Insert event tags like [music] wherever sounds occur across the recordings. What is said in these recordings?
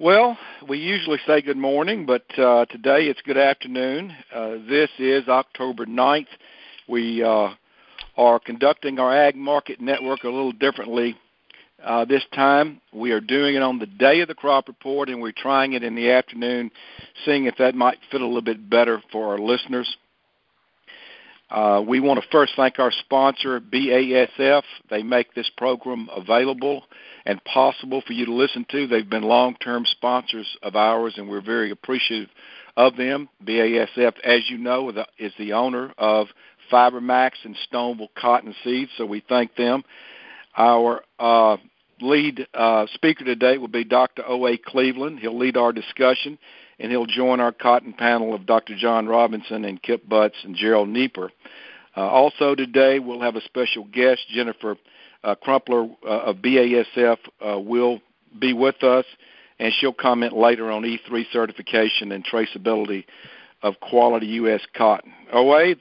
Well, we usually say good morning, but uh, today it's good afternoon. Uh, this is October 9th. We uh, are conducting our Ag Market Network a little differently uh, this time. We are doing it on the day of the crop report, and we're trying it in the afternoon, seeing if that might fit a little bit better for our listeners. Uh, we want to first thank our sponsor, BASF. They make this program available and possible for you to listen to. They've been long term sponsors of ours, and we're very appreciative of them. BASF, as you know, is the owner of FiberMax and Stoneville Cotton Seeds, so we thank them. Our uh, lead uh, speaker today will be Dr. O.A. Cleveland. He'll lead our discussion, and he'll join our cotton panel of Dr. John Robinson and Kip Butts and Gerald Nieper. Uh, also today, we'll have a special guest, Jennifer uh, Crumpler uh, of BASF uh, will be with us, and she'll comment later on E3 certification and traceability of quality U.S. cotton. OA,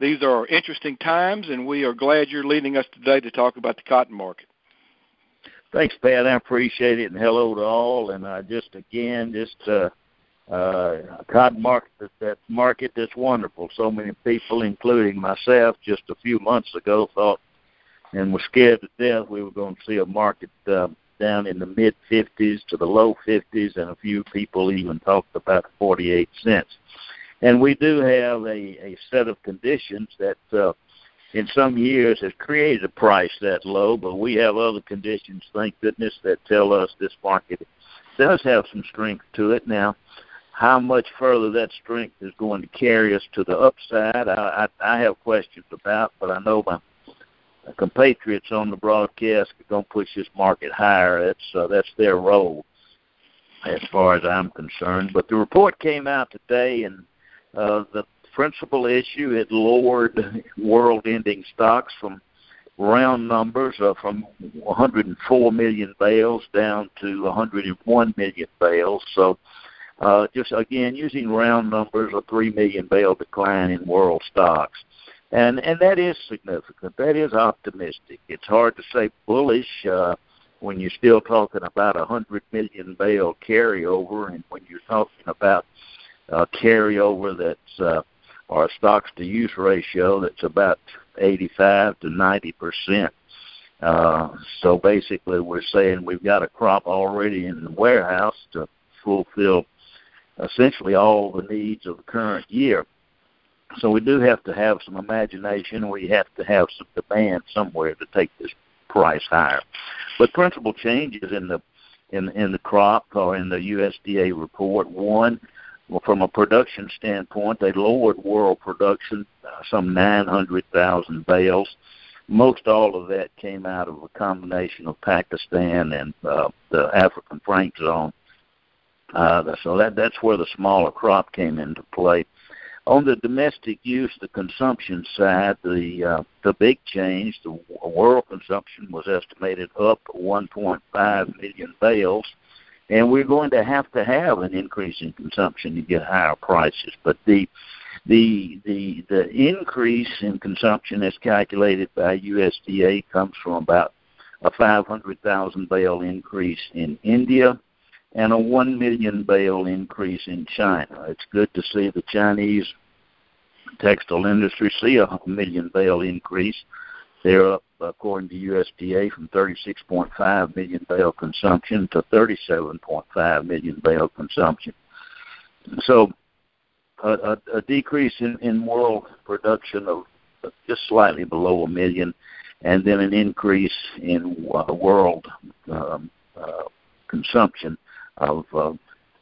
these are interesting times, and we are glad you're leading us today to talk about the cotton market. Thanks, Pat. I appreciate it, and hello to all. And I just again, just uh, cotton market that market that's wonderful. So many people, including myself, just a few months ago, thought and were scared to death we were going to see a market uh, down in the mid 50s to the low 50s, and a few people even talked about 48 cents. And we do have a, a set of conditions that uh, in some years has created a price that low, but we have other conditions, thank goodness, that tell us this market does have some strength to it. Now, how much further that strength is going to carry us to the upside, I, I, I have questions about, but I know my compatriots on the broadcast are going to push this market higher. That's uh, that's their role, as far as I'm concerned. But the report came out today, and uh, the principal issue it lowered world-ending stocks from round numbers uh, from 104 million bales down to 101 million bales. So. Uh, just again using round numbers, a three million bale decline in world stocks and and that is significant. That is optimistic. It's hard to say bullish uh, when you're still talking about a hundred million bale carryover, and when you're talking about a carryover that's uh, or a stocks to use ratio that's about 85 to 90 percent. Uh, so basically, we're saying we've got a crop already in the warehouse to fulfill essentially all the needs of the current year. So we do have to have some imagination. We have to have some demand somewhere to take this price higher. But principal changes in the in in the crop or in the USDA report. One, from a production standpoint, they lowered world production uh, some 900,000 bales. Most all of that came out of a combination of Pakistan and uh, the African franc zone. Uh, so that that's where the smaller crop came into play. On the domestic use, the consumption side, the uh, the big change, the world consumption was estimated up 1.5 million bales, and we're going to have to have an increase in consumption to get higher prices. But the the the the increase in consumption as calculated by USDA comes from about a 500,000 bale increase in India, and a 1 million bale increase in China. It's good to see the Chinese textile industry see a million bale increase. They're up, according to USDA, from 36.5 million bale consumption to 37.5 million bale consumption. So, a, a, a decrease in, in world production of just slightly below a million, and then an increase in uh, world um, uh, consumption of, uh,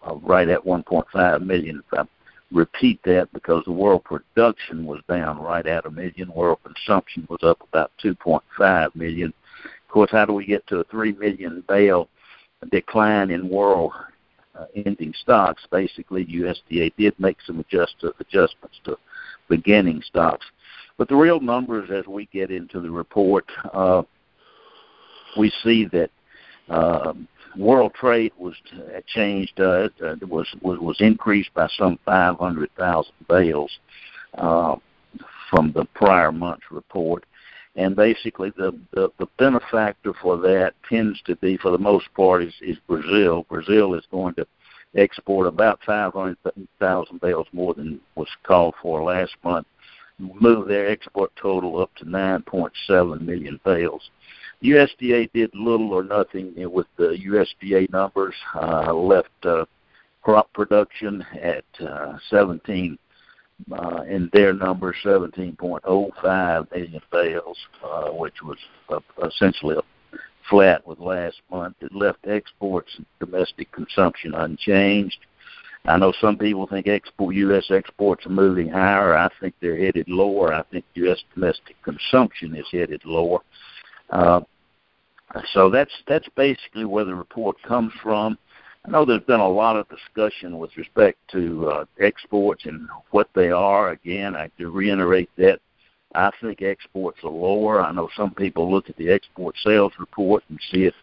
of right at 1.5 million. If I repeat that because the world production was down right at a million, world consumption was up about 2.5 million. Of course, how do we get to a 3 million bale decline in world uh, ending stocks? Basically, USDA did make some adjust, adjustments to beginning stocks. But the real numbers, as we get into the report, uh, we see that um, world trade was uh, changed. Uh, uh, was was was increased by some 500,000 bales uh, from the prior month's report, and basically the, the the benefactor for that tends to be, for the most part, is, is Brazil. Brazil is going to export about 500,000 bales more than was called for last month. Move their export total up to 9.7 million bales. USDA did little or nothing with the USDA numbers. Uh, left uh, crop production at uh, 17 uh, in their number 17.05 million bales, uh, which was uh, essentially flat with last month. It left exports and domestic consumption unchanged. I know some people think export U.S. exports are moving higher. I think they're headed lower. I think U.S. domestic consumption is headed lower. Uh, so that's that's basically where the report comes from. I know there's been a lot of discussion with respect to uh, exports and what they are. Again, I to reiterate that I think exports are lower. I know some people look at the export sales report and see it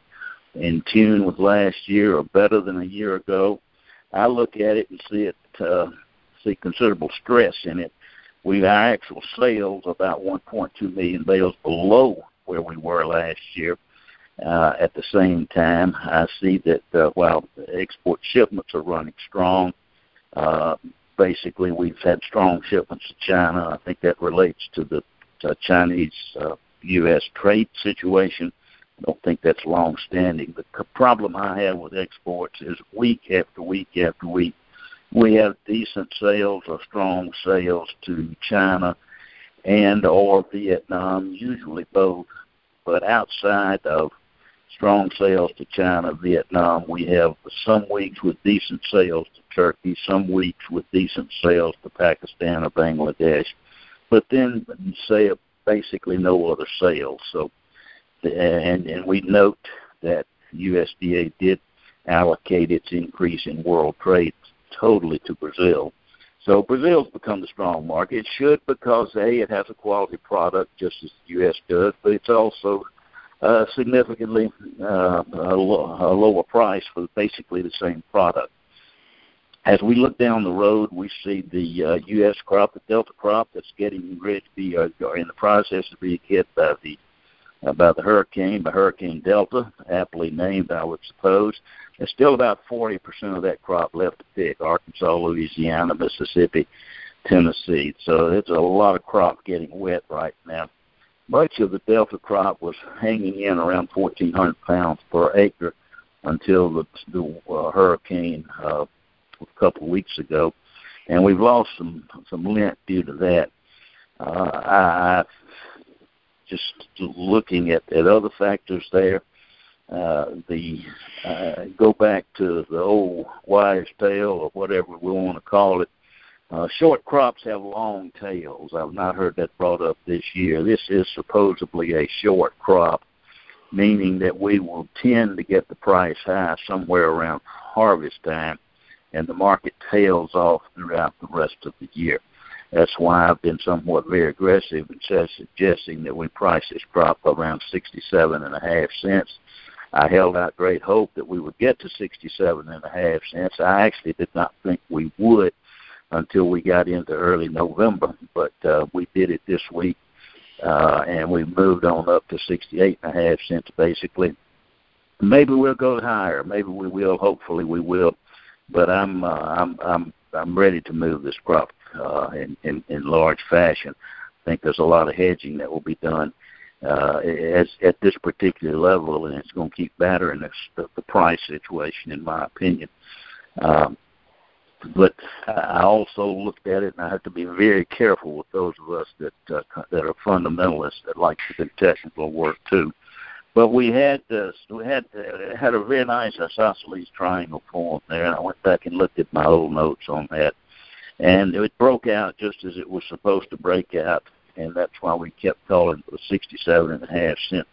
in tune with last year or better than a year ago. I look at it and see it uh, see considerable stress in it. We our actual sales about 1.2 million bales below where we were last year. Uh, at the same time, I see that uh, while export shipments are running strong, uh, basically we've had strong shipments to China. I think that relates to the to Chinese uh, U.S. trade situation. I don't think that's long standing. The problem I have with exports is week after week after week, we have decent sales or strong sales to China and or Vietnam, usually both. But outside of strong sales to China, Vietnam. We have some weeks with decent sales to Turkey, some weeks with decent sales to Pakistan or Bangladesh, but then say basically no other sales. So, and and we note that USDA did allocate its increase in world trade totally to Brazil. So Brazil's become the strong market. It should because a it has a quality product just as the U.S. does, but it's also uh, significantly uh, a, lo- a lower price for basically the same product. As we look down the road, we see the uh, U.S. crop, the Delta crop, that's getting ready to be uh, in the process of being hit by the by the hurricane, by Hurricane Delta, aptly named, I would suppose. There's still about 40% of that crop left to pick: Arkansas, Louisiana, Mississippi, Tennessee. So it's a lot of crop getting wet right now much of the Delta crop was hanging in around 1,400 pounds per acre until the, the uh, hurricane uh, a couple of weeks ago, and we've lost some some lint due to that. Uh, I, I just looking at, at other factors there. Uh, the uh, go back to the old wise tale or whatever we want to call it uh, short crops have long tails. I've not heard that brought up this year. This is supposedly a short crop, meaning that we will tend to get the price high somewhere around harvest time, and the market tails off throughout the rest of the year. That's why I've been somewhat very aggressive in suggesting that we price this crop around 67 and a half cents. I held out great hope that we would get to 67 and a half cents. I actually did not think we would until we got into early November. But uh, we did it this week, uh, and we moved on up to 68 and a half cents basically. Maybe we'll go higher. Maybe we will. Hopefully we will. But I'm uh, I'm I'm I'm ready to move this crop uh, in, in in large fashion. I think there's a lot of hedging that will be done uh, as at this particular level, and it's going to keep battering the, the price situation, in my opinion. Um, but I also looked at it, and I have to be very careful with those of us that uh, that are fundamentalists that like to do technical work too. But we had uh, we had uh, had a very nice isosceles triangle form there, and I went back and looked at my old notes on that, and it broke out just as it was supposed to break out, and that's why we kept calling it the 67 and a half cent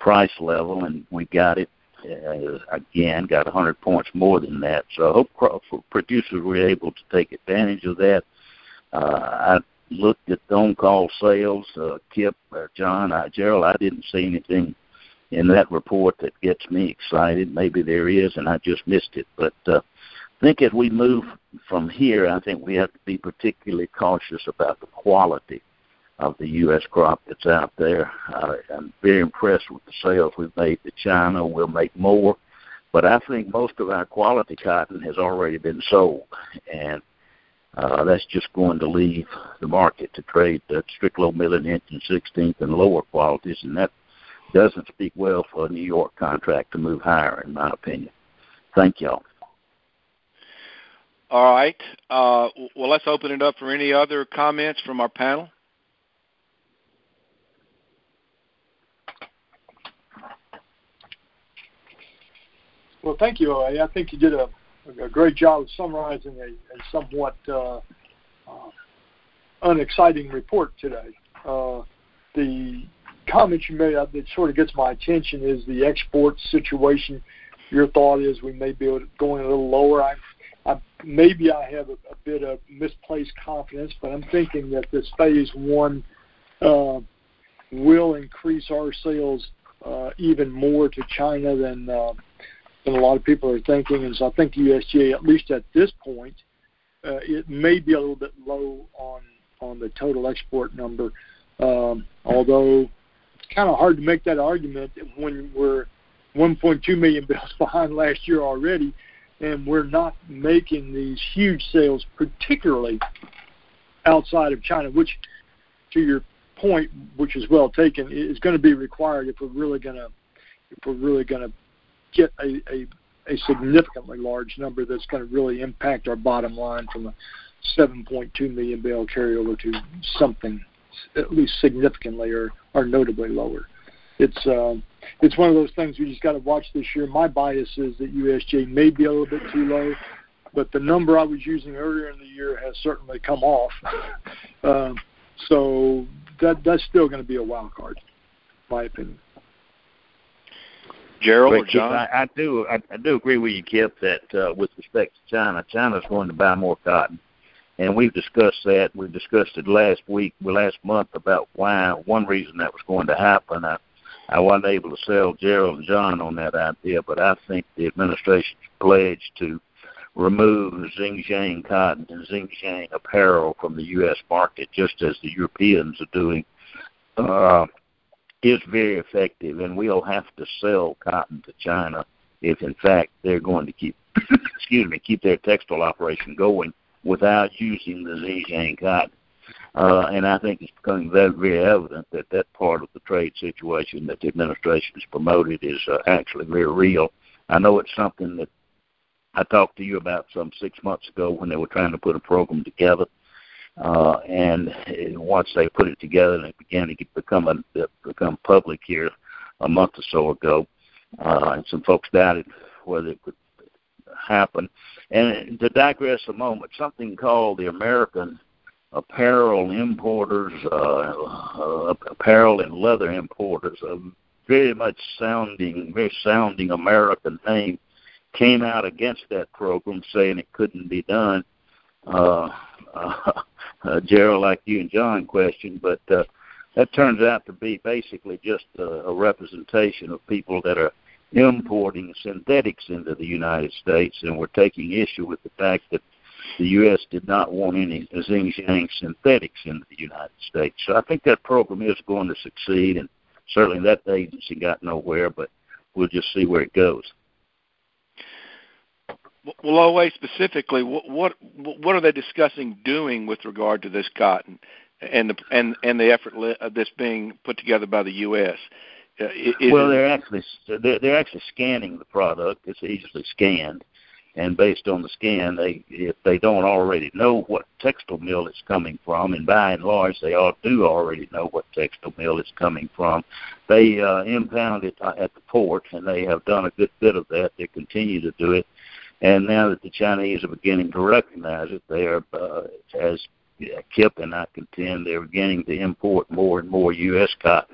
price level, and we got it uh, again got 100 points more than that. So I hope producers were able to take advantage of that. Uh, I looked at the on-call sales. Uh, Kip, uh, John, I, Gerald, I didn't see anything in that report that gets me excited. Maybe there is, and I just missed it. But uh, think as we move from here, I think we have to be particularly cautious about the quality of the U.S. crop that's out there. Uh, I'm very impressed with the sales we've made to China. We'll make more, but I think most of our quality cotton has already been sold, and uh, that's just going to leave the market to trade the strict low middling inch and 16th and lower qualities, and that doesn't speak well for a New York contract to move higher, in my opinion. Thank y'all. All right. Uh, well, let's open it up for any other comments from our panel. Well, thank you. I think you did a, a great job of summarizing a, a somewhat uh, uh, unexciting report today. Uh, the comment you made that sort of gets my attention is the export situation. Your thought is we may be going a little lower. I, I, maybe I have a, a bit of misplaced confidence, but I'm thinking that this phase one uh, will increase our sales uh, even more to China than uh, than a lot of people are thinking. And so I think USDA, at least at this point, uh, it may be a little bit low on on the total export number. Um, although it's kind of hard to make that argument when we're 1.2 million [laughs] bales behind last year already, and we're not making these huge sales, particularly outside of China, which, to your point, which is well taken, is going to be required if we're really going to if we're really going to get a, a, a significantly large number that's going to really impact our bottom line from a 7.2 million bale carryover to something at least significantly or, or notably lower. It's uh, it's one of those things we just got to watch this year. My bias is that USDA may be a little bit too low, but the number I was using earlier in the year has certainly come off. uh, [laughs] so that that's still going to be a wild card, in my opinion. Gerald or John? I, I do I, I do agree with you, Kip, that uh, with respect to China, China's going to buy more cotton, and we've discussed that. We discussed it last week, well, last month about why one reason that was going to happen. I, I wasn't able to sell Gerald and John on that idea, but I think the administration's pledge to remove Xinjiang cotton and Xinjiang apparel from the U.S. market, just as the Europeans are doing. Uh, is very effective, and we'll have to sell cotton to China if, in fact, they're going to keep, [coughs] excuse me, keep their textile operation going without using the Xinjiang cotton. Uh, and I think it's becoming very, very evident that that part of the trade situation that the administration has promoted is uh, actually very real. I know it's something that I talked to you about some six months ago when they were trying to put a program together uh, and once they put it together and it began to get, become a, become public here a month or so ago, uh, and some folks doubted whether it could happen. And to digress a moment, something called the American Apparel Importers, uh, uh, Apparel and Leather Importers, a very much sounding, very sounding American name, came out against that program, saying it couldn't be done. Uh, uh, [laughs] uh, Gerald, like you and John questioned, but uh, that turns out to be basically just a, a representation of people that are importing synthetics into the United States, and we're taking issue with the fact that the U.S. did not want any Xinjiang synthetics into the United States. So I think that program is going to succeed, and certainly that agency got nowhere, but we'll just see where it goes. Well, OA specifically, what, what what are they discussing doing with regard to this cotton and the and and the effort of this being put together by the U.S. Uh, well, they're actually they're, they're actually scanning the product. It's easily scanned, and based on the scan, they if they don't already know what textile mill it's coming from, and by and large they all do already know what textile mill it's coming from. They uh, impound it at the port, and they have done a good bit of that. They continue to do it and now that the Chinese are beginning to recognize it, they are, uh, as Kip and I contend, they're beginning to import more and more U.S. cotton.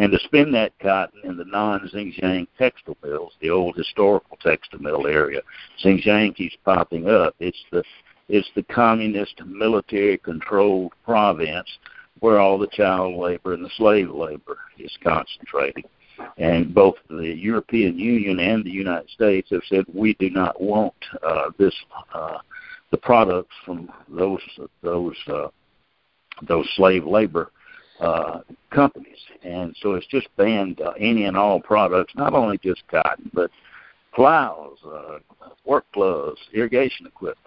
And to spin that cotton in the non-Xinjiang textile mills, the old historical textile mill area, Xinjiang keeps popping up. It's the it's the communist military-controlled province where all the child labor and the slave labor is concentrated. And both the European Union and the United States have said we do not want uh, this uh, the products from those those uh, those slave labor uh, companies, and so it's just banned uh, any and all products, not only just cotton, but plows, uh, work gloves, irrigation equipment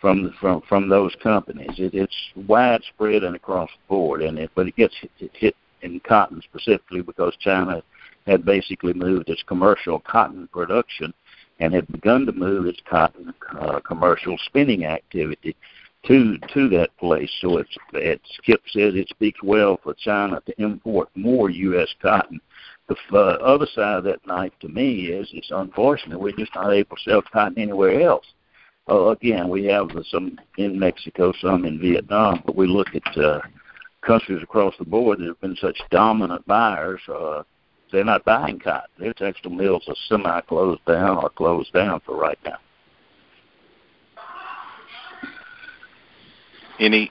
from from from those companies. It, it's widespread and across the board, and it but it gets hit, hit in cotton specifically because China had basically moved its commercial cotton production and had begun to move its cotton uh, commercial spinning activity to to that place. So it's it Skip says it speaks well for China to import more U.S. cotton. The uh, other side of that knife to me is it's unfortunate we're just not able to sell cotton anywhere else. Uh, again, we have some in Mexico, some in Vietnam, but we look at uh, countries across the board that have been such dominant buyers. Uh, they're not buying cotton. Their textile mills are semi closed down or closed down for right now. Any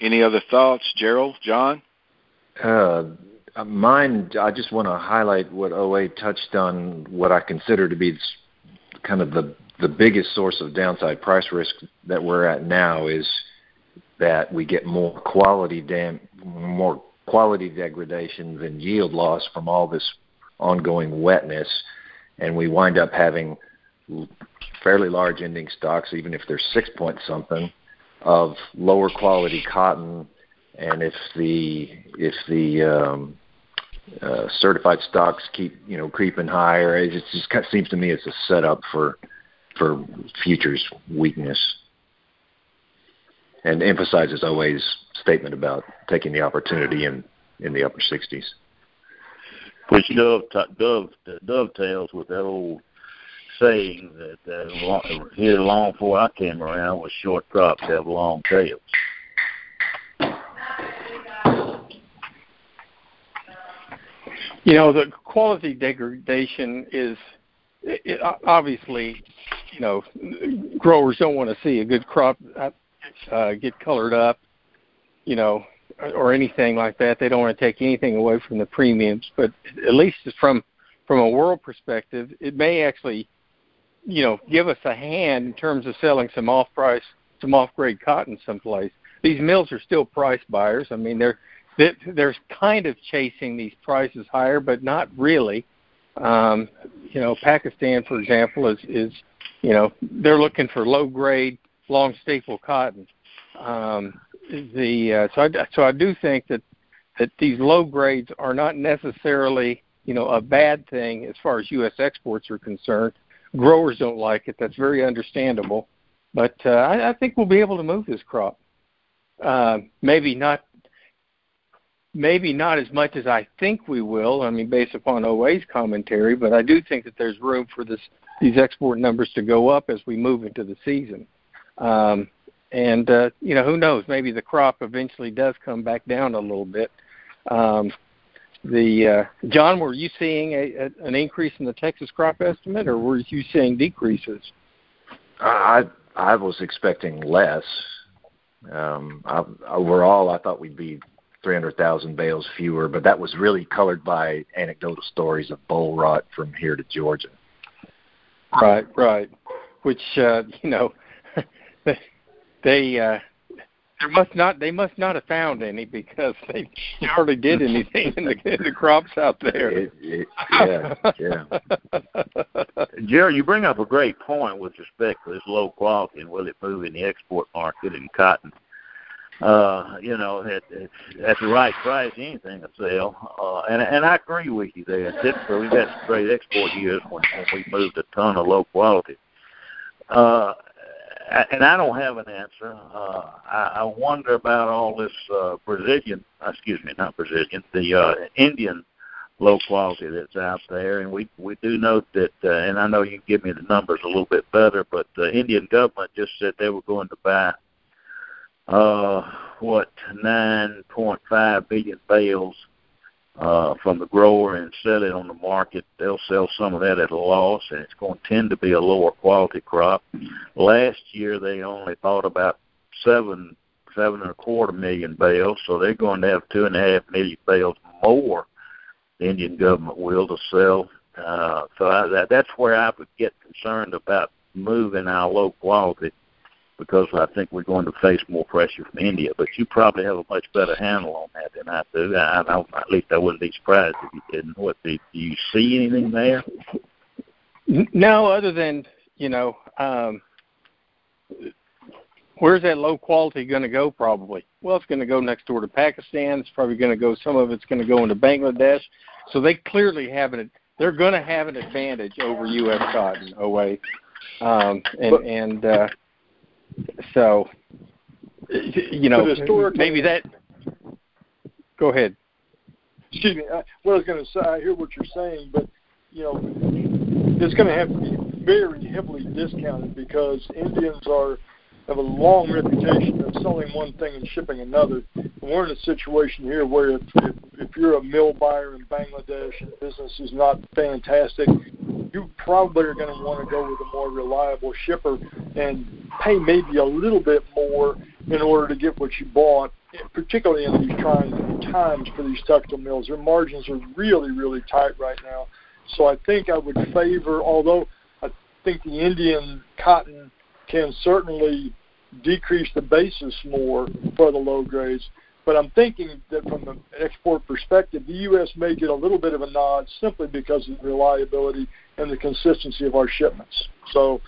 any other thoughts, Gerald, John? Uh, mine. I just want to highlight what OA touched on. What I consider to be kind of the the biggest source of downside price risk that we're at now is that we get more quality dam more quality degradation than yield loss from all this ongoing wetness, and we wind up having fairly large ending stocks, even if they're six point something, of lower quality cotton, and if the if the um, uh, certified stocks keep you know creeping higher, it just kind of seems to me it's a setup for for futures weakness and emphasizes OA's statement about taking the opportunity in in the upper 60s. Which dove, dove, dovetails with that old saying that uh, here long before I came around was short crops have long tails. You know, the quality degradation is it, obviously, you know, growers don't want to see a good crop uh, get colored up, you know, or anything like that. They don't want to take anything away from the premiums, but at least from from a world perspective, it may actually, you know, give us a hand in terms of selling some off price, some off grade cotton someplace. These mills are still price buyers. I mean, they're they're kind of chasing these prices higher, but not really. Um, you know, Pakistan, for example, is is you know they're looking for low grade long staple cotton. Um, the uh, so I so I do think that that these low grades are not necessarily you know a bad thing as far as U.S. exports are concerned. Growers don't like it. That's very understandable, but uh, I, I think we'll be able to move this crop. Uh, maybe not. Maybe not as much as I think we will. I mean, based upon OA's commentary, but I do think that there's room for this these export numbers to go up as we move into the season. Um, and uh, you know, who knows? Maybe the crop eventually does come back down a little bit. Um, the uh, John, were you seeing a, a, an increase in the Texas crop estimate, or were you seeing decreases? I I was expecting less. Um, I, overall, I thought we'd be 300,000 bales fewer, but that was really colored by anecdotal stories of boll rot from here to Georgia. Right, right. Which uh, you know, [laughs] they uh, there must not they must not have found any because [laughs] they hardly did anything in the, in the crops out there. It, it, yeah, yeah. [laughs] Jerry, you bring up a great point with respect to this low quality and will it move in the export market in cotton. Uh, you know, at, at, at the right price, anything will sell. Uh, and and I agree with you there. Typically, we've had some great export years when, when we moved a ton of low quality. Uh, and I don't have an answer. Uh, I, I wonder about all this uh, Brazilian, uh, excuse me, not Brazilian, the uh, Indian low quality that's out there, and we we do note that, uh, and I know you give me the numbers a little bit better, but the Indian government just said they were going to buy uh, what 9.5 billion bales uh, from the grower and sell it on the market. They'll sell some of that at a loss, and it's going to tend to be a lower quality crop. Last year, they only bought about seven seven and a quarter million bales, so they're going to have two and a half million bales more. The Indian government will to sell. Uh, so I, that, that's where I would get concerned about moving our low quality because I think we're going to face more pressure from India. But you probably have a much better handle on that than I do. I, I, at least I wouldn't be surprised if you didn't. What do, do you see anything there? No, other than you know, um, where's that low quality going to go? Probably. Well, it's going to go next door to Pakistan. It's probably going to go. Some of it's going to go into Bangladesh. So they clearly have an. They're going to have an advantage over U.S. cotton. OA, um, and but, and uh, so you know maybe that. Go ahead. Excuse me. I, what I was going to say, I hear what you're saying, but you know, it's going to have to be very heavily discounted because Indians are have a long reputation of selling one thing and shipping another. And we're in a situation here where if, if, if you're a mill buyer in Bangladesh and business is not fantastic, you probably are going to want to go with a more reliable shipper and pay maybe a little bit more in order to get what you bought, particularly in these trying times for these textile mills. Their margins are really, really tight right now. So I think I would favor, although I think the Indian cotton can certainly decrease the basis more for the low grades. But I'm thinking that from an export perspective, the U.S. may get a little bit of a nod simply because of the reliability and the consistency of our shipments. So,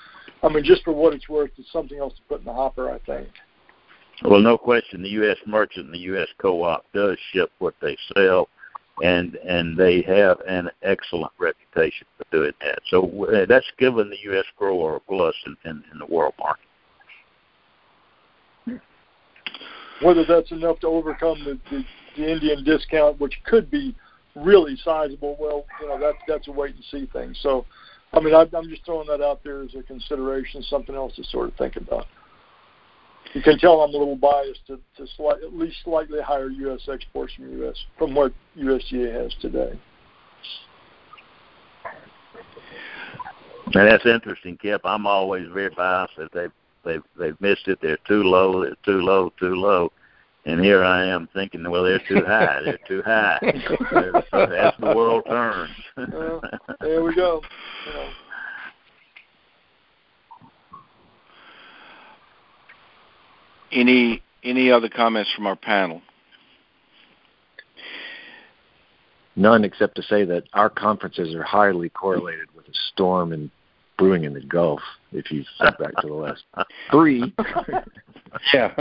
I mean, just for what it's worth, it's something else to put in the hopper, I think. Well, no question, the U.S. merchant and the U.S. co-op does ship what they sell, and and they have an excellent reputation for doing that. So uh, that's given the U.S. grower a plus in, in, in the world market. Whether that's enough to overcome the, the, the Indian discount, which could be really sizable, well, you know, that's that's a wait and see thing. So, I mean, I, I'm just throwing that out there as a consideration, something else to sort of think about. You can tell I'm a little biased to, to slight, at least slightly higher U.S. exports from U.S. from what USDA has today. Now that's interesting, Kip. I'm always very biased that they've they've they've missed it. They're too low. They're too low. Too low. And here I am thinking, well, they're too high. They're too high. [laughs] As the world turns. well, there we go. You know. Any any other comments from our panel? None, except to say that our conferences are highly correlated with a storm and brewing in the Gulf. If you think back to the last three, [laughs] yeah.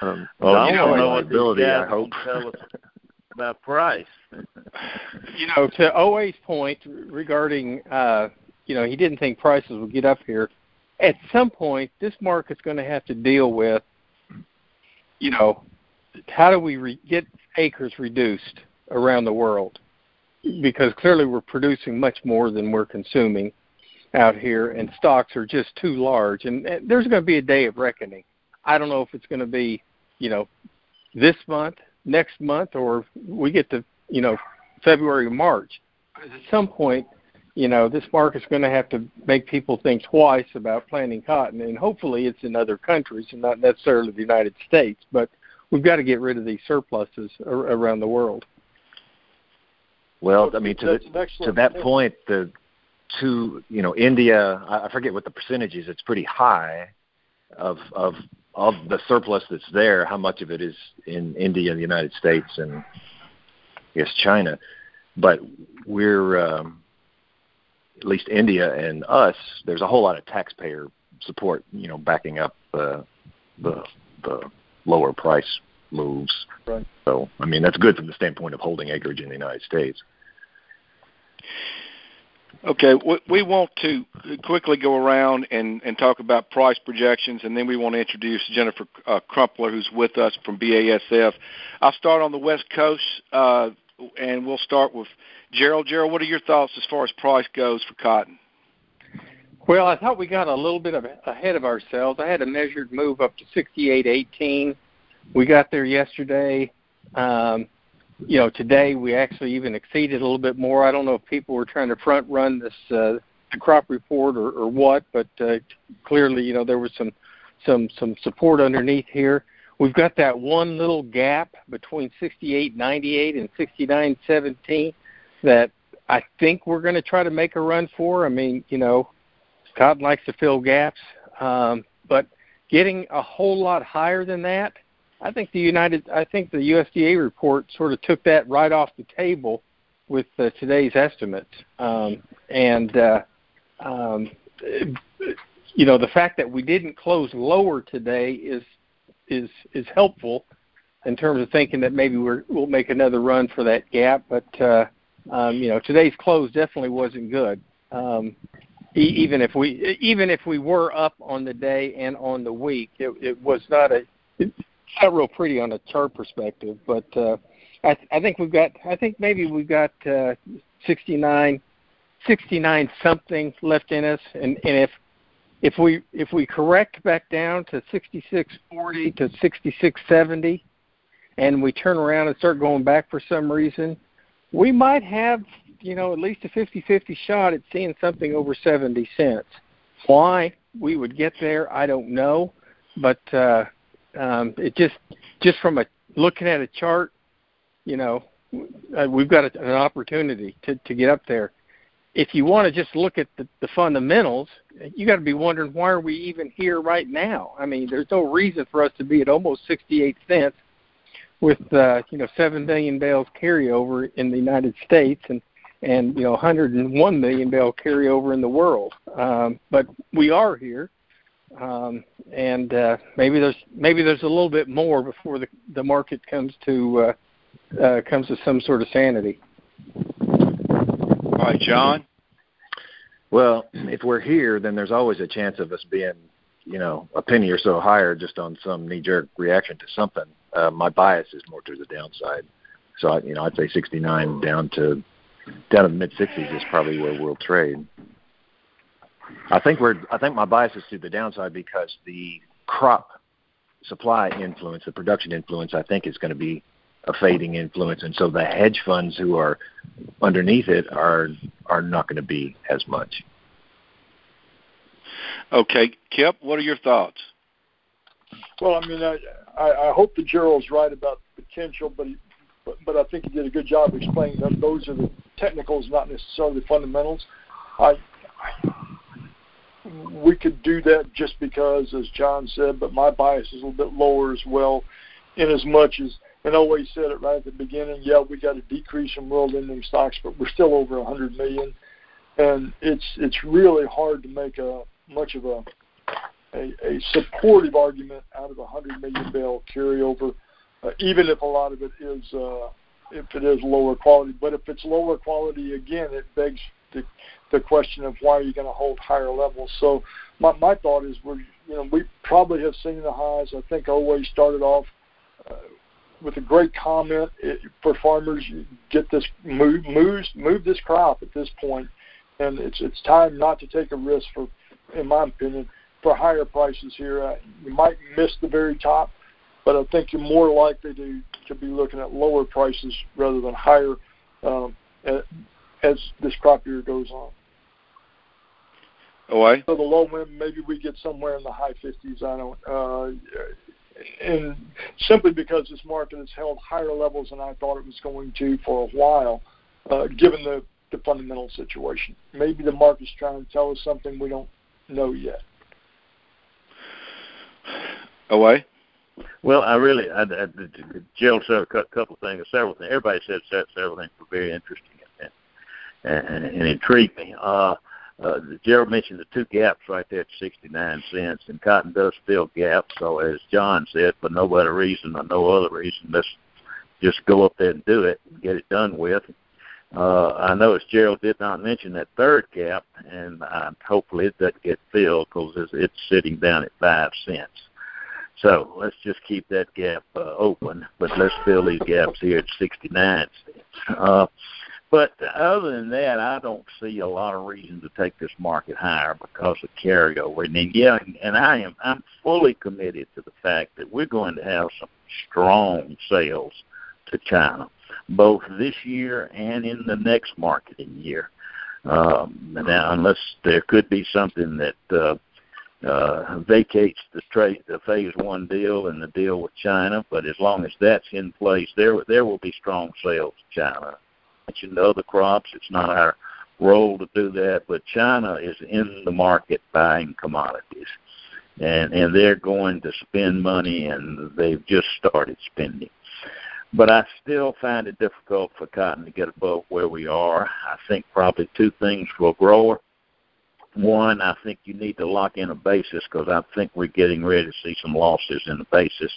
um, well, I don't know what ability. I hope about price. you know, to OA's point regarding, uh, you know, he didn't think prices would get up here. At some point, this market's going to have to deal with, you know, how do we re- get acres reduced around the world? Because clearly we're producing much more than we're consuming out here, and stocks are just too large. And, there's going to be a day of reckoning. I don't know if it's going to be, you know, this month, next month, or we get to, you know, February, March. At some point, you know, this market's going to have to make people think twice about planting cotton, and hopefully it's in other countries and not necessarily the United States. But we've got to get rid of these surpluses around the world. Well, I mean, to the, to that point, the two, you know, India, I forget what the percentage is. It's pretty high of of of the surplus that's there. How much of it is in India, the United States, and I guess China? But we're um, at least India and us. There's a whole lot of taxpayer support, you know, backing up the the the lower price moves. Right. So, I mean, that's good from the standpoint of holding acreage in the United States. Okay, we want to quickly go around and, talk about price projections, and then we want to introduce Jennifer uh, Crumpler, who's with us from BASF. I'll start on the West Coast, uh, and we'll start with Gerald. Gerald, what are your thoughts as far as price goes for cotton? Well, I thought we got a little bit ahead of ourselves. I had a measured move up to 68.18. We got there yesterday. You know, today we actually even exceeded a little bit more. I don't know if people were trying to front run this uh, crop report or, or what, but uh, clearly, you know, there was some some some support underneath here. We've got that one little gap between 68.98 and 69.17 that I think we're going to try to make a run for. I mean, you know, Cotton likes to fill gaps. Um, but getting a whole lot higher than that, I think the United, I think the USDA report sort of took that right off the table with uh, today's estimate, Um, and uh, um, you know, the fact that we didn't close lower today is is is helpful in terms of thinking that maybe we're, we'll make another run for that gap. But uh, um, you know, today's close definitely wasn't good. Um, even if we even if we were up on the day and on the week, it, it was not a it's not real pretty on a chart perspective. But uh, I, I think we've got I think maybe we've got uh, 69, 69 something left in us, and, and if if we if we correct back down to 6640 to 6670 and we turn around and start going back for some reason we might have you know, at least a 50-50 shot at seeing something over 70 cents. Why we would get there, I don't know, but uh, um, it just just from a looking at a chart, you know, uh, we've got a, an opportunity to to get up there. If you want to just look at the, the fundamentals, you got to be wondering why are we even here right now? I mean, there's no reason for us to be at almost 68 cents with uh, you know seven million bales carryover in the United States and and you know 101 million bale carryover in the world. Um, but we are here, um, and uh, maybe there's maybe there's a little bit more before the the market comes to uh, uh, comes to some sort of sanity. All right, John. Well, if we're here, then there's always a chance of us being, you know, a penny or so higher just on some knee-jerk reaction to something. Uh, my bias is more to the downside. So, I, you know, I'd say 69 down to down in the mid 60s is probably where we'll trade. I think we're. I think my bias is to the downside because the crop supply influence, the production influence, I think is going to be a fading influence, and so the hedge funds who are underneath it are are not going to be as much. Okay, Kip, what are your thoughts? Well, I mean, I I, I hope that Gerald's right about potential, but he, but, but I think he did a good job explaining that those are the technicals, not necessarily the fundamentals. I, I we could do that just because, as John said, but my bias is a little bit lower as well, in as much as and always said it right at the beginning. Yeah, we got a decrease in world ending stocks, but we're still over 100 million, and it's it's really hard to make a much of a a, a supportive argument out of a 100 million bale carryover uh, even if a lot of it is uh, if it is lower quality. But if it's lower quality, again, it begs the the question of why are you going to hold higher levels. So my my thought is we're you know we probably have seen the highs. I think always started off. Uh, with a great comment it, for farmers, get this move, move, move this crop at this point, and it's it's time not to take a risk for, in my opinion, for higher prices here. Uh, you might miss the very top, but I think you're more likely to to be looking at lower prices rather than higher um, as this crop year goes on. Oh, I. So the low end, maybe we get somewhere in the high 50s. I don't. Uh, and simply because this market has held higher levels than I thought it was going to for a while, uh, given the, the fundamental situation. Maybe the market's trying to tell us something we don't know yet. OA. Well, I really, I, I, Jill said a couple of things, several things. Everybody said several things were very interesting and, and, intrigued me. Uh, uh, Gerald mentioned the two gaps right there at 69 cents, and cotton does fill gaps. So, as John said, for no other reason or no other reason, let's just go up there and do it and get it done with. Uh, I noticed Gerald did not mention that third gap, and uh, hopefully it doesn't get filled because it's, it's sitting down at five cents. So let's just keep that gap uh, open, but let's fill these gaps here at 69 cents. Uh, but other than that, I don't see a lot of reason to take this market higher because of carryover. And then, yeah, and I am I'm fully committed to the fact that we're going to have some strong sales to China, both this year and in the next marketing year. Um, now, unless there could be something that uh, uh, vacates the trade, the phase one deal and the deal with China. But as long as that's in place, there there will be strong sales to China. Mentioned other crops. It's not our role to do that, but China is in the market buying commodities. and and they're going to spend money, and they've just started spending. But I still find it difficult for cotton to get above where we are. I think probably two things for a grower. One, I think you need to lock in a basis because I think we're getting ready to see some losses in the basis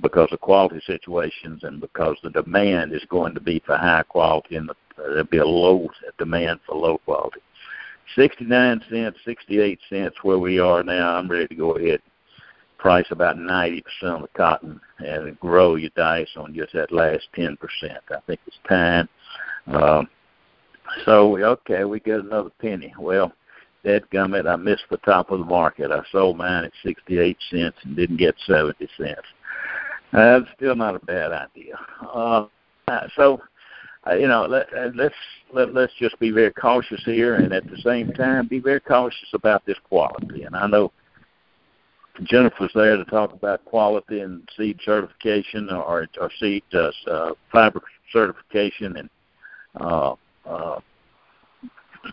because of quality situations and because the demand is going to be for high quality and the, there'll be a low demand for low quality. 69 cents, 68 cents where we are now. I'm ready to go ahead price about 90% of the cotton and grow your dice on just that last 10%. I think it's time. Um, so, okay, we get another penny. Well, that gummit, I missed the top of the market. I sold mine at 68 cents and didn't get 70 cents. That's still not a bad idea. Uh, so, uh, you know, let, uh, let's let, let's just be very cautious here, and at the same time, be very cautious about this quality. And I know Jennifer's there to talk about quality and seed certification or, or seed uh, uh, fiber certification and uh, uh,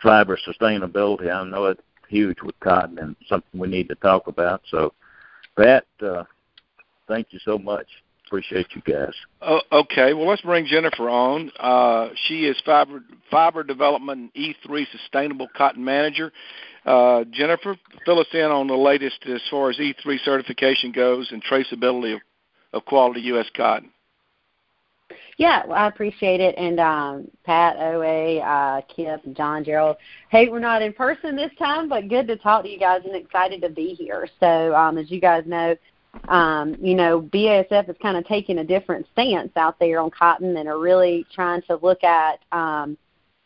fiber sustainability. I know it's huge with cotton and something we need to talk about. So, Pat, uh, thank you so much. Appreciate you guys. Oh, okay, well let's bring Jennifer on. Uh, she is fiber fiber development E3 sustainable cotton manager. Uh, Jennifer, fill us in on the latest as far as E3 certification goes and traceability of, of quality U.S. cotton. Yeah, well, I appreciate it. And um, Pat, OA, uh, Kip, John, Gerald. Hey, we're not in person this time, but good to talk to you guys and excited to be here. So, um, as you guys know, um, you know, BASF is kind of taking a different stance out there on cotton and are really trying to look at, um,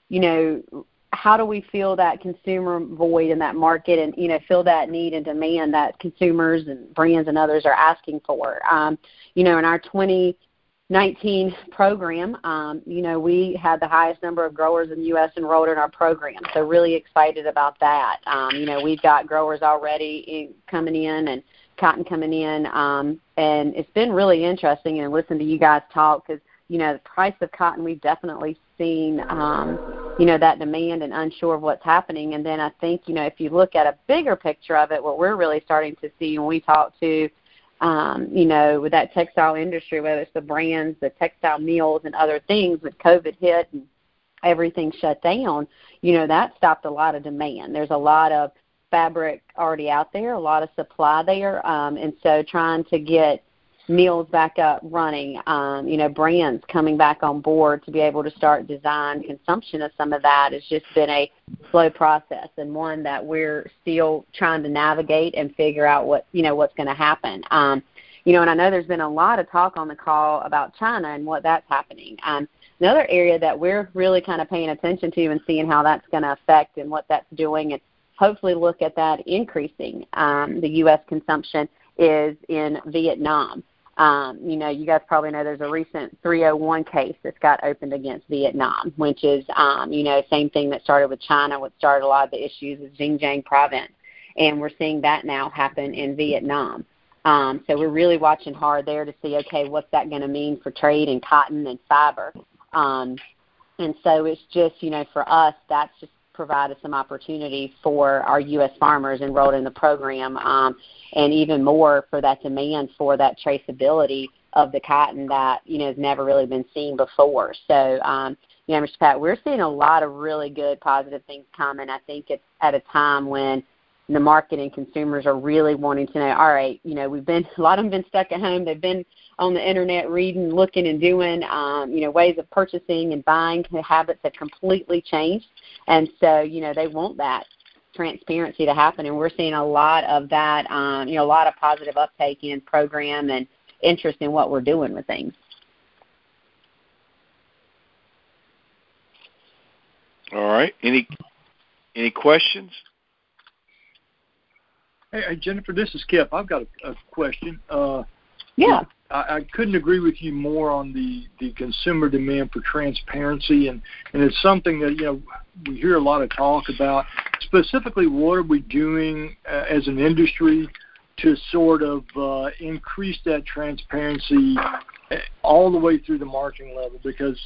you know, how do we fill that consumer void in that market and you know fill that need and demand that consumers and brands and others are asking for? Um, you know in our 2019 program um, you know we had the highest number of growers in the us enrolled in our program so really excited about that. Um, you know we've got growers already in, coming in and cotton coming in, um, and it's been really interesting and listen to you guys talk because you know the price of cotton we've definitely seen um, you know that demand and unsure of what's happening, and then I think you know if you look at a bigger picture of it, what we're really starting to see when we talk to um, you know, with that textile industry, whether it's the brands, the textile mills, and other things, with COVID hit and everything shut down, you know, that stopped a lot of demand. There's a lot of fabric already out there, a lot of supply there, um, and so trying to get mills back up running, um, you know, brands coming back on board to be able to start design consumption of some of that has just been a slow process and one that we're still trying to navigate and figure out what you know what's going to happen. Um, you know, and I know there's been a lot of talk on the call about China and what that's happening. Um, another area that we're really kind of paying attention to and seeing how that's going to affect and what that's doing and hopefully look at that increasing um, the U.S. consumption is in Vietnam. Um, you know, you guys probably know there's a recent 301 case that's got opened against Vietnam, which is, um, you know, same thing that started with China, what started a lot of the issues with Xinjiang province. And we're seeing that now happen in Vietnam. Um, so we're really watching hard there to see, okay, what's that going to mean for trade in cotton and fiber? Um, and so it's just, you know, for us, that's just provided some opportunity for our U.S. farmers enrolled in the program, um, and even more for that demand for that traceability of the cotton that you know has never really been seen before. So, um, you know, Mr. Pat, we're seeing a lot of really good positive things coming. I think it's at a time when the market and consumers are really wanting to know. All right, you know, we've been [laughs] a lot of them been stuck at home. They've been on the internet reading, looking, and doing. Um, you know, ways of purchasing and buying habits have completely changed, and so you know they want that transparency to happen. And we're seeing a lot of that. Um, you know, a lot of positive uptake in program and interest in what we're doing with things. All right. Any any questions? Hey, hey Jennifer, this is Kip. I've got a, a question. Uh, yeah. I, I couldn't agree with you more on the, the consumer demand for transparency, and, and it's something that you know we hear a lot of talk about. Specifically, what are we doing uh, as an industry to sort of uh, increase that transparency uh, all the way through the marketing level? Because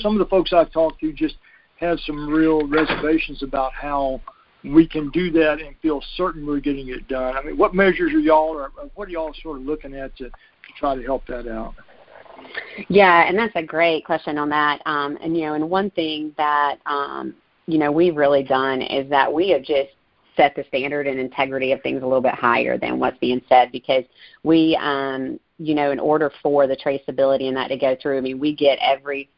some of the folks I've talked to just have some real reservations about how we can do that and feel certain we're getting it done? I mean, what measures are y'all, or what are y'all sort of looking at to, to try to help that out? Yeah, and that's a great question on that. Um, and you know, and one thing that um, you know we've really done is that we have just set the standard and integrity of things a little bit higher than what's being said because we, um, you know, in order for the traceability and that to go through, I mean, we get every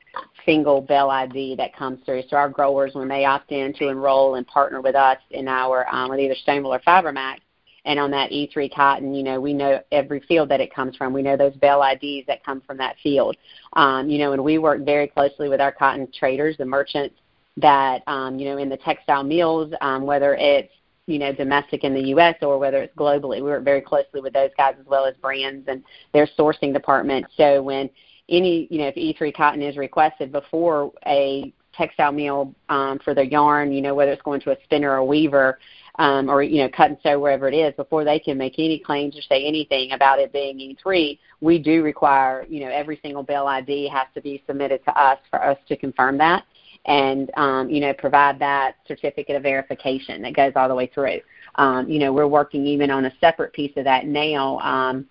single bale ID that comes through. So our growers, when they opt in to enroll and partner with us in our um, with either Stoneville or FiberMax, and on that E3 cotton, you know, we know every field that it comes from. We know those bale IDs that come from that field. Um, you know, and we work very closely with our cotton traders, the merchants that, um, you know, in the textile mills, um, whether it's you know domestic in the U.S. or whether it's globally. We work very closely with those guys as well as brands and their sourcing department. So when any you know if E3 cotton is requested before a textile mill um, for their yarn, you know whether it's going to a spinner or a weaver. Um, or you know, cut and sew wherever it is, before they can make any claims or say anything about it being E3, we do require, you know, every single bale ID has to be submitted to us for us to confirm that and um, you know provide that certificate of verification that goes all the way through. Um, you know, we're working even on a separate piece of that now um,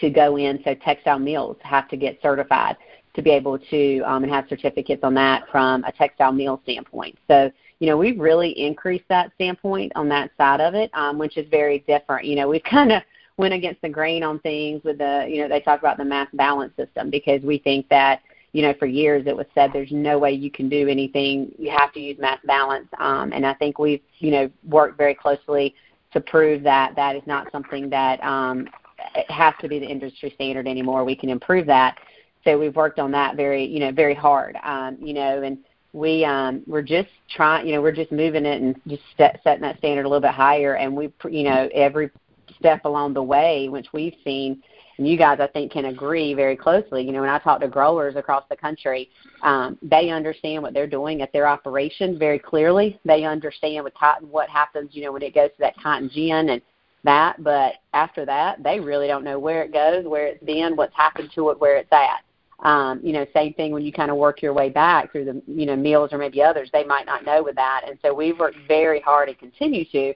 to go in. So textile mills have to get certified to be able to um, and have certificates on that from a textile mill standpoint. So you know we've really increased that standpoint on that side of it, um, which is very different. You know, we've [laughs] kind of went against the grain on things with the you know they talk about the mass balance system because we think that you know, for years it was said there's no way you can do anything. You have to use mass balance. Um, and I think we've, you know, worked very closely to prove that that is not something that um, it has to be the industry standard anymore. We can improve that. So we've worked on that very, you know, very hard. Um, you know, and we um, we're just trying, you know, we're just moving it and just set, setting that standard a little bit higher. And we, you know, every step along the way, which we've seen and you guys I think can agree very closely. You know, when I talk to growers across the country, um, they understand what they're doing at their operations very clearly. They understand with cotton what happens, you know, when it goes to that cotton gin and that, but after that, they really don't know where it goes, where it's been, what's happened to it, where it's at. Um, you know, same thing when you kind of work your way back through the, you know, mills or maybe others, they might not know with that. And so we've worked very hard and continue to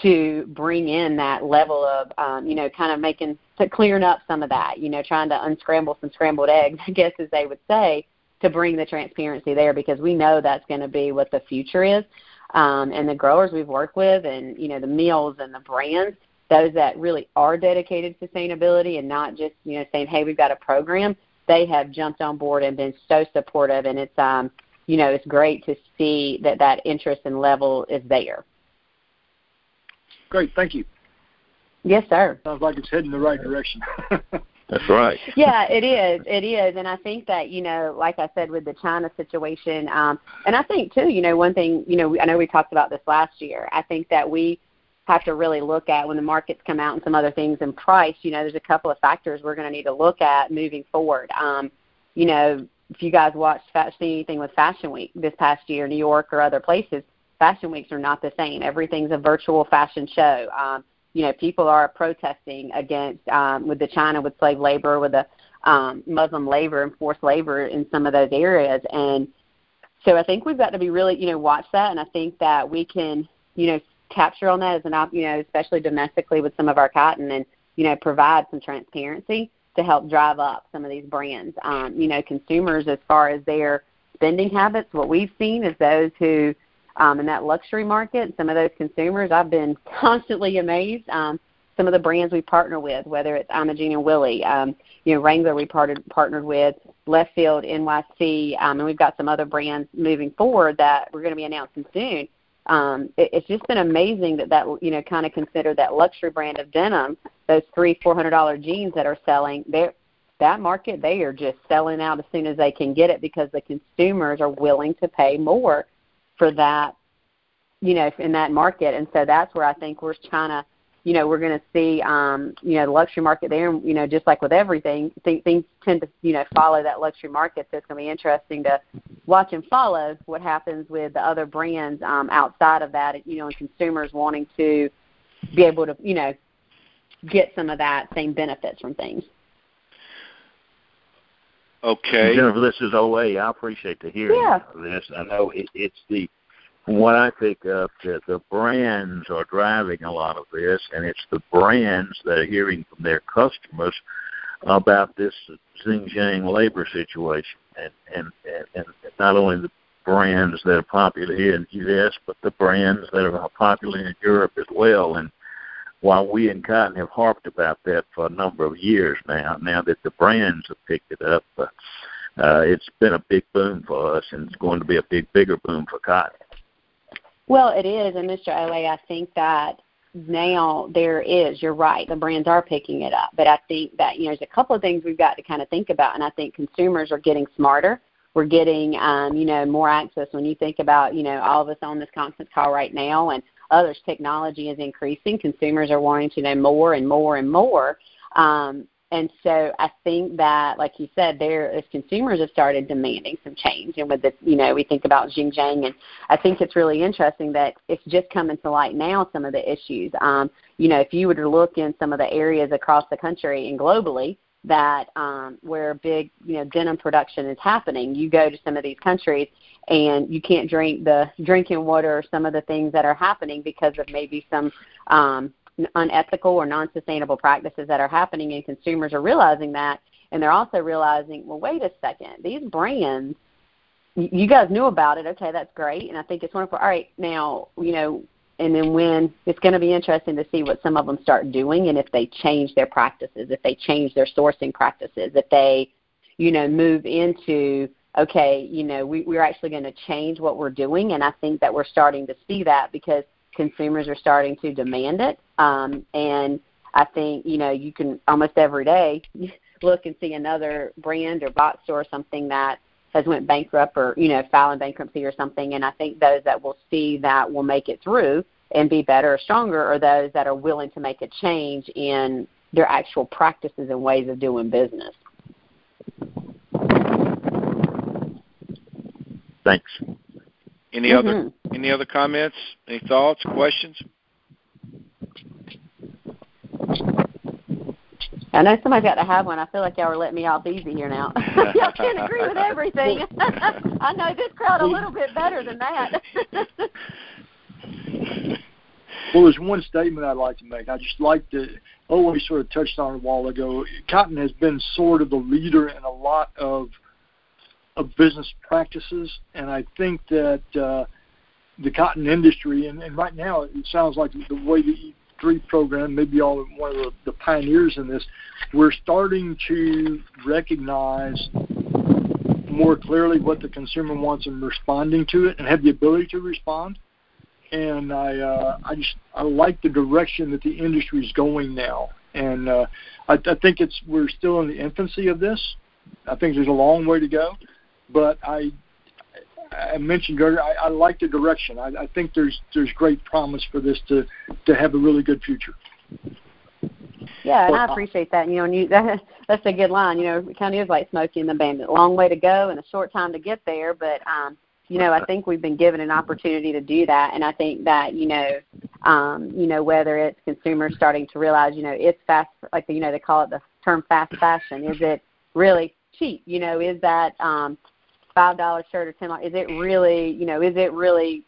to bring in that level of um, you know kind of making to clearing up some of that you know trying to unscramble some scrambled eggs [laughs] i guess as they would say to bring the transparency there because we know that's going to be what the future is um, and the growers we've worked with and you know the mills and the brands those that really are dedicated to sustainability and not just you know saying hey we've got a program they have jumped on board and been so supportive and it's um you know it's great to see that that interest and level is there Great, thank you. Yes, sir. Sounds like it's heading in the right direction. [laughs] That's right. [laughs] yeah, it is. It is, and I think that you know, like I said with the China situation, um, and I think too, you know, one thing, you know, I know we talked about this last year. I think that we have to really look at when the markets come out and some other things in price. You know, there's a couple of factors we're going to need to look at moving forward. Um, you know, if you guys watched see anything with Fashion Week this past year, New York or other places, fashion weeks are not the same. Everything's a virtual fashion show. Um, you know, people are protesting against um, with the China with slave labor, with the um, Muslim labor and forced labor in some of those areas. And so I think we've got to be really, you know, watch that. And I think that we can, you know, capture on that as an, op, you know, especially domestically with some of our cotton and, you know, provide some transparency to help drive up some of these brands. Um, you know, consumers as far as their spending habits, what we've seen is those who um, in that luxury market. Some of those consumers, I've been [laughs] constantly amazed. Um, some of the brands we partner with, whether it's Imogene and Willie, um, you know, Wrangler we partnered partnered with, Left Field, NYC, um, and we've got some other brands moving forward that we're going to be announcing soon. Um, it, it's just been amazing that that you know kind of consider that luxury brand of denim, those three four hundred dollar jeans that are selling, they're that market they are just selling out as soon as they can get it because the consumers are willing to pay more for that, you know, in that market. And so that's where I think we're trying to, you know, we're going to see, um, you know, the luxury market there. You know, just like with everything, th- things tend to, you know, follow that luxury market. So it's going to be interesting to watch and follow what happens with the other brands um, outside of that. You know, and consumers wanting to be able to, you know, get some of that same benefits from things. Okay. Jennifer, this is OA. I appreciate to hear yeah. this. I know it, it's the from what I pick up, that the brands are driving a lot of this, and it's the brands that are hearing from their customers about this Xinjiang labor situation, and and and, and not only the brands that are popular here in the U.S., but the brands that are popular in Europe as well. And while we in Cotton have harped about that for a number of years now, now that the brands have picked it up, uh, uh, it's been a big boom for us, and it's going to be a big, bigger boom for Cotton. Well, it is, and Mr. Owe, I think that now there is. You're right. The brands are picking it up, but I think that you know there's a couple of things we've got to kind of think about, and I think consumers are getting smarter. We're getting um, you know more access. When you think about you know all of us on this conference call right now, and others, technology is increasing. Consumers are wanting to know more and more and more. Um, and so I think that, like you said, there as consumers have started demanding some change, and with the, you know, we think about Xinjiang, and I think it's really interesting that it's just coming to light now some of the issues. Um, you know, if you were to look in some of the areas across the country and globally that um, where big, you know, denim production is happening, you go to some of these countries and you can't drink the drinking water or some of the things that are happening because of maybe some um, unethical or non-sustainable practices that are happening, and consumers are realizing that, and they're also realizing, well, wait a second, these brands, you guys knew about it. Okay, that's great, and I think it's wonderful. All right, now you know, and then when it's going to be interesting to see what some of them start doing, and if they change their practices, if they change their sourcing practices, if they, you know, move into okay, you know, we, we're actually going to change what we're doing, and I think that we're starting to see that because consumers are starting to demand it. Um, and I think you know you can almost every day [laughs] look and see another brand or box store or something that has went bankrupt or you know filing bankruptcy or something. And I think those that will see that will make it through and be better or stronger are those that are willing to make a change in their actual practices and ways of doing business. Thanks. Any mm-hmm. other any other comments? Any thoughts? Questions? I know somebody's got to have one. I feel like y'all are letting me off easy here now. [laughs] y'all can't agree with everything. [laughs] I know this crowd a little bit better than that. [laughs] [laughs] well, there's one statement I'd like to make. I just like to always sort of touched on a while ago. Cotton has been sort of the leader in a lot of of business practices, and I think that uh, the cotton industry, and, and right now it sounds like the way the E3 program, maybe all one of the, the pioneers in this, we're starting to recognize more clearly what the consumer wants and responding to it, and have the ability to respond. And I, uh, I just I like the direction that the industry is going now, and uh, I, I think it's we're still in the infancy of this. I think there's a long way to go, but I I mentioned earlier, I, I like the direction. I, I think there's there's great promise for this to to have a really good future. Yeah, and I appreciate that. You know, and you [laughs] that, that's a good line. You know, it kind of is like Smokey and the Bandit. A long way to go and a short time to get there, but um, you know, I think we've been given an opportunity to do that, and I think that you know, um, you know, whether it's consumers starting to realize, you know, it's fast, like you know, they call it the term fast fashion. Is it really cheap? You know, is that um, five dollar shirt or ten dollars is it really you know is it really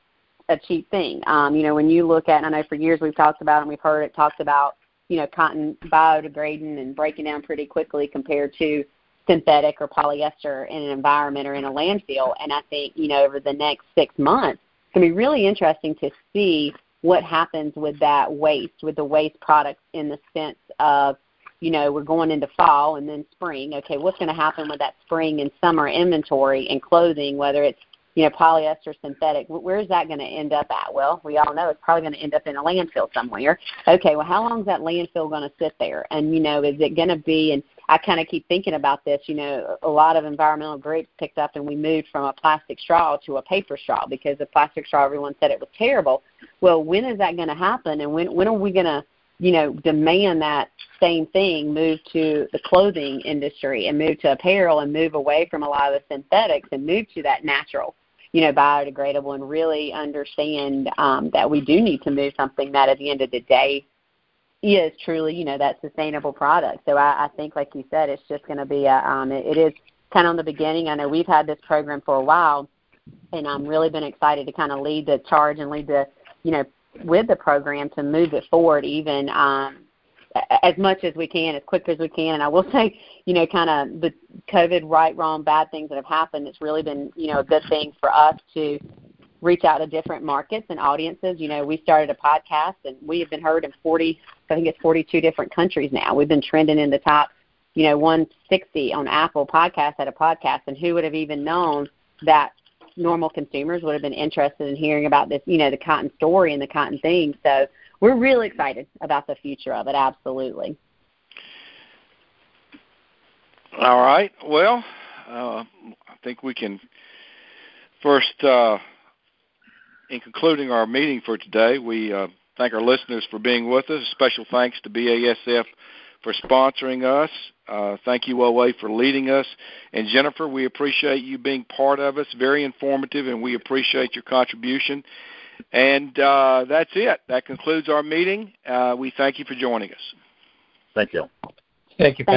a cheap thing um you know when you look at and i know for years we've talked about and we've heard it talked about you know cotton biodegrading and breaking down pretty quickly compared to synthetic or polyester in an environment or in a landfill and i think you know over the next six months it's going to be really interesting to see what happens with that waste with the waste products in the sense of you know, we're going into fall and then spring. Okay, what's going to happen with that spring and summer inventory and clothing, whether it's, you know, polyester, synthetic? Where is that going to end up at? Well, we all know it's probably going to end up in a landfill somewhere. Okay, well, how long is that landfill going to sit there? And, you know, is it going to be, and I kind of keep thinking about this, you know, a lot of environmental groups picked up and we moved from a plastic straw to a paper straw because the plastic straw, everyone said it was terrible. Well, when is that going to happen? And when, when are we going to, you know, demand that same thing move to the clothing industry and move to apparel and move away from a lot of the synthetics and move to that natural, you know, biodegradable and really understand um, that we do need to move something that at the end of the day is truly, you know, that sustainable product. So I, I think, like you said, it's just going to be a, um, it, it is kind of on the beginning. I know we've had this program for a while, and I'm really been excited to kind of lead the charge and lead the, you know, with the program to move it forward even um, as much as we can, as quick as we can. And I will [laughs] say, you know, kind of the COVID right, wrong, bad things that have happened. It's really been, you know, a good thing for us to reach out to different markets and audiences. You know, we started a podcast and we have been heard in 40, I think it's 42 different countries now. We've been trending in the top, you know, 160 on Apple Podcasts at a podcast. And who would have even known that normal consumers would have been interested in hearing about this, you know, the cotton story and the cotton thing. So we're really excited about the future of it. Absolutely. All right. Well, uh, I think we can first, uh, in concluding our meeting for today, we uh, thank our listeners for being with us. Special thanks to BASF for sponsoring us. Uh, thank you, OA, for leading us. And Jennifer, we appreciate you being part of us. Very informative, and we appreciate your contribution. And uh, that's it. That concludes our meeting. Uh, we thank you for joining us. Thank you. Thank you.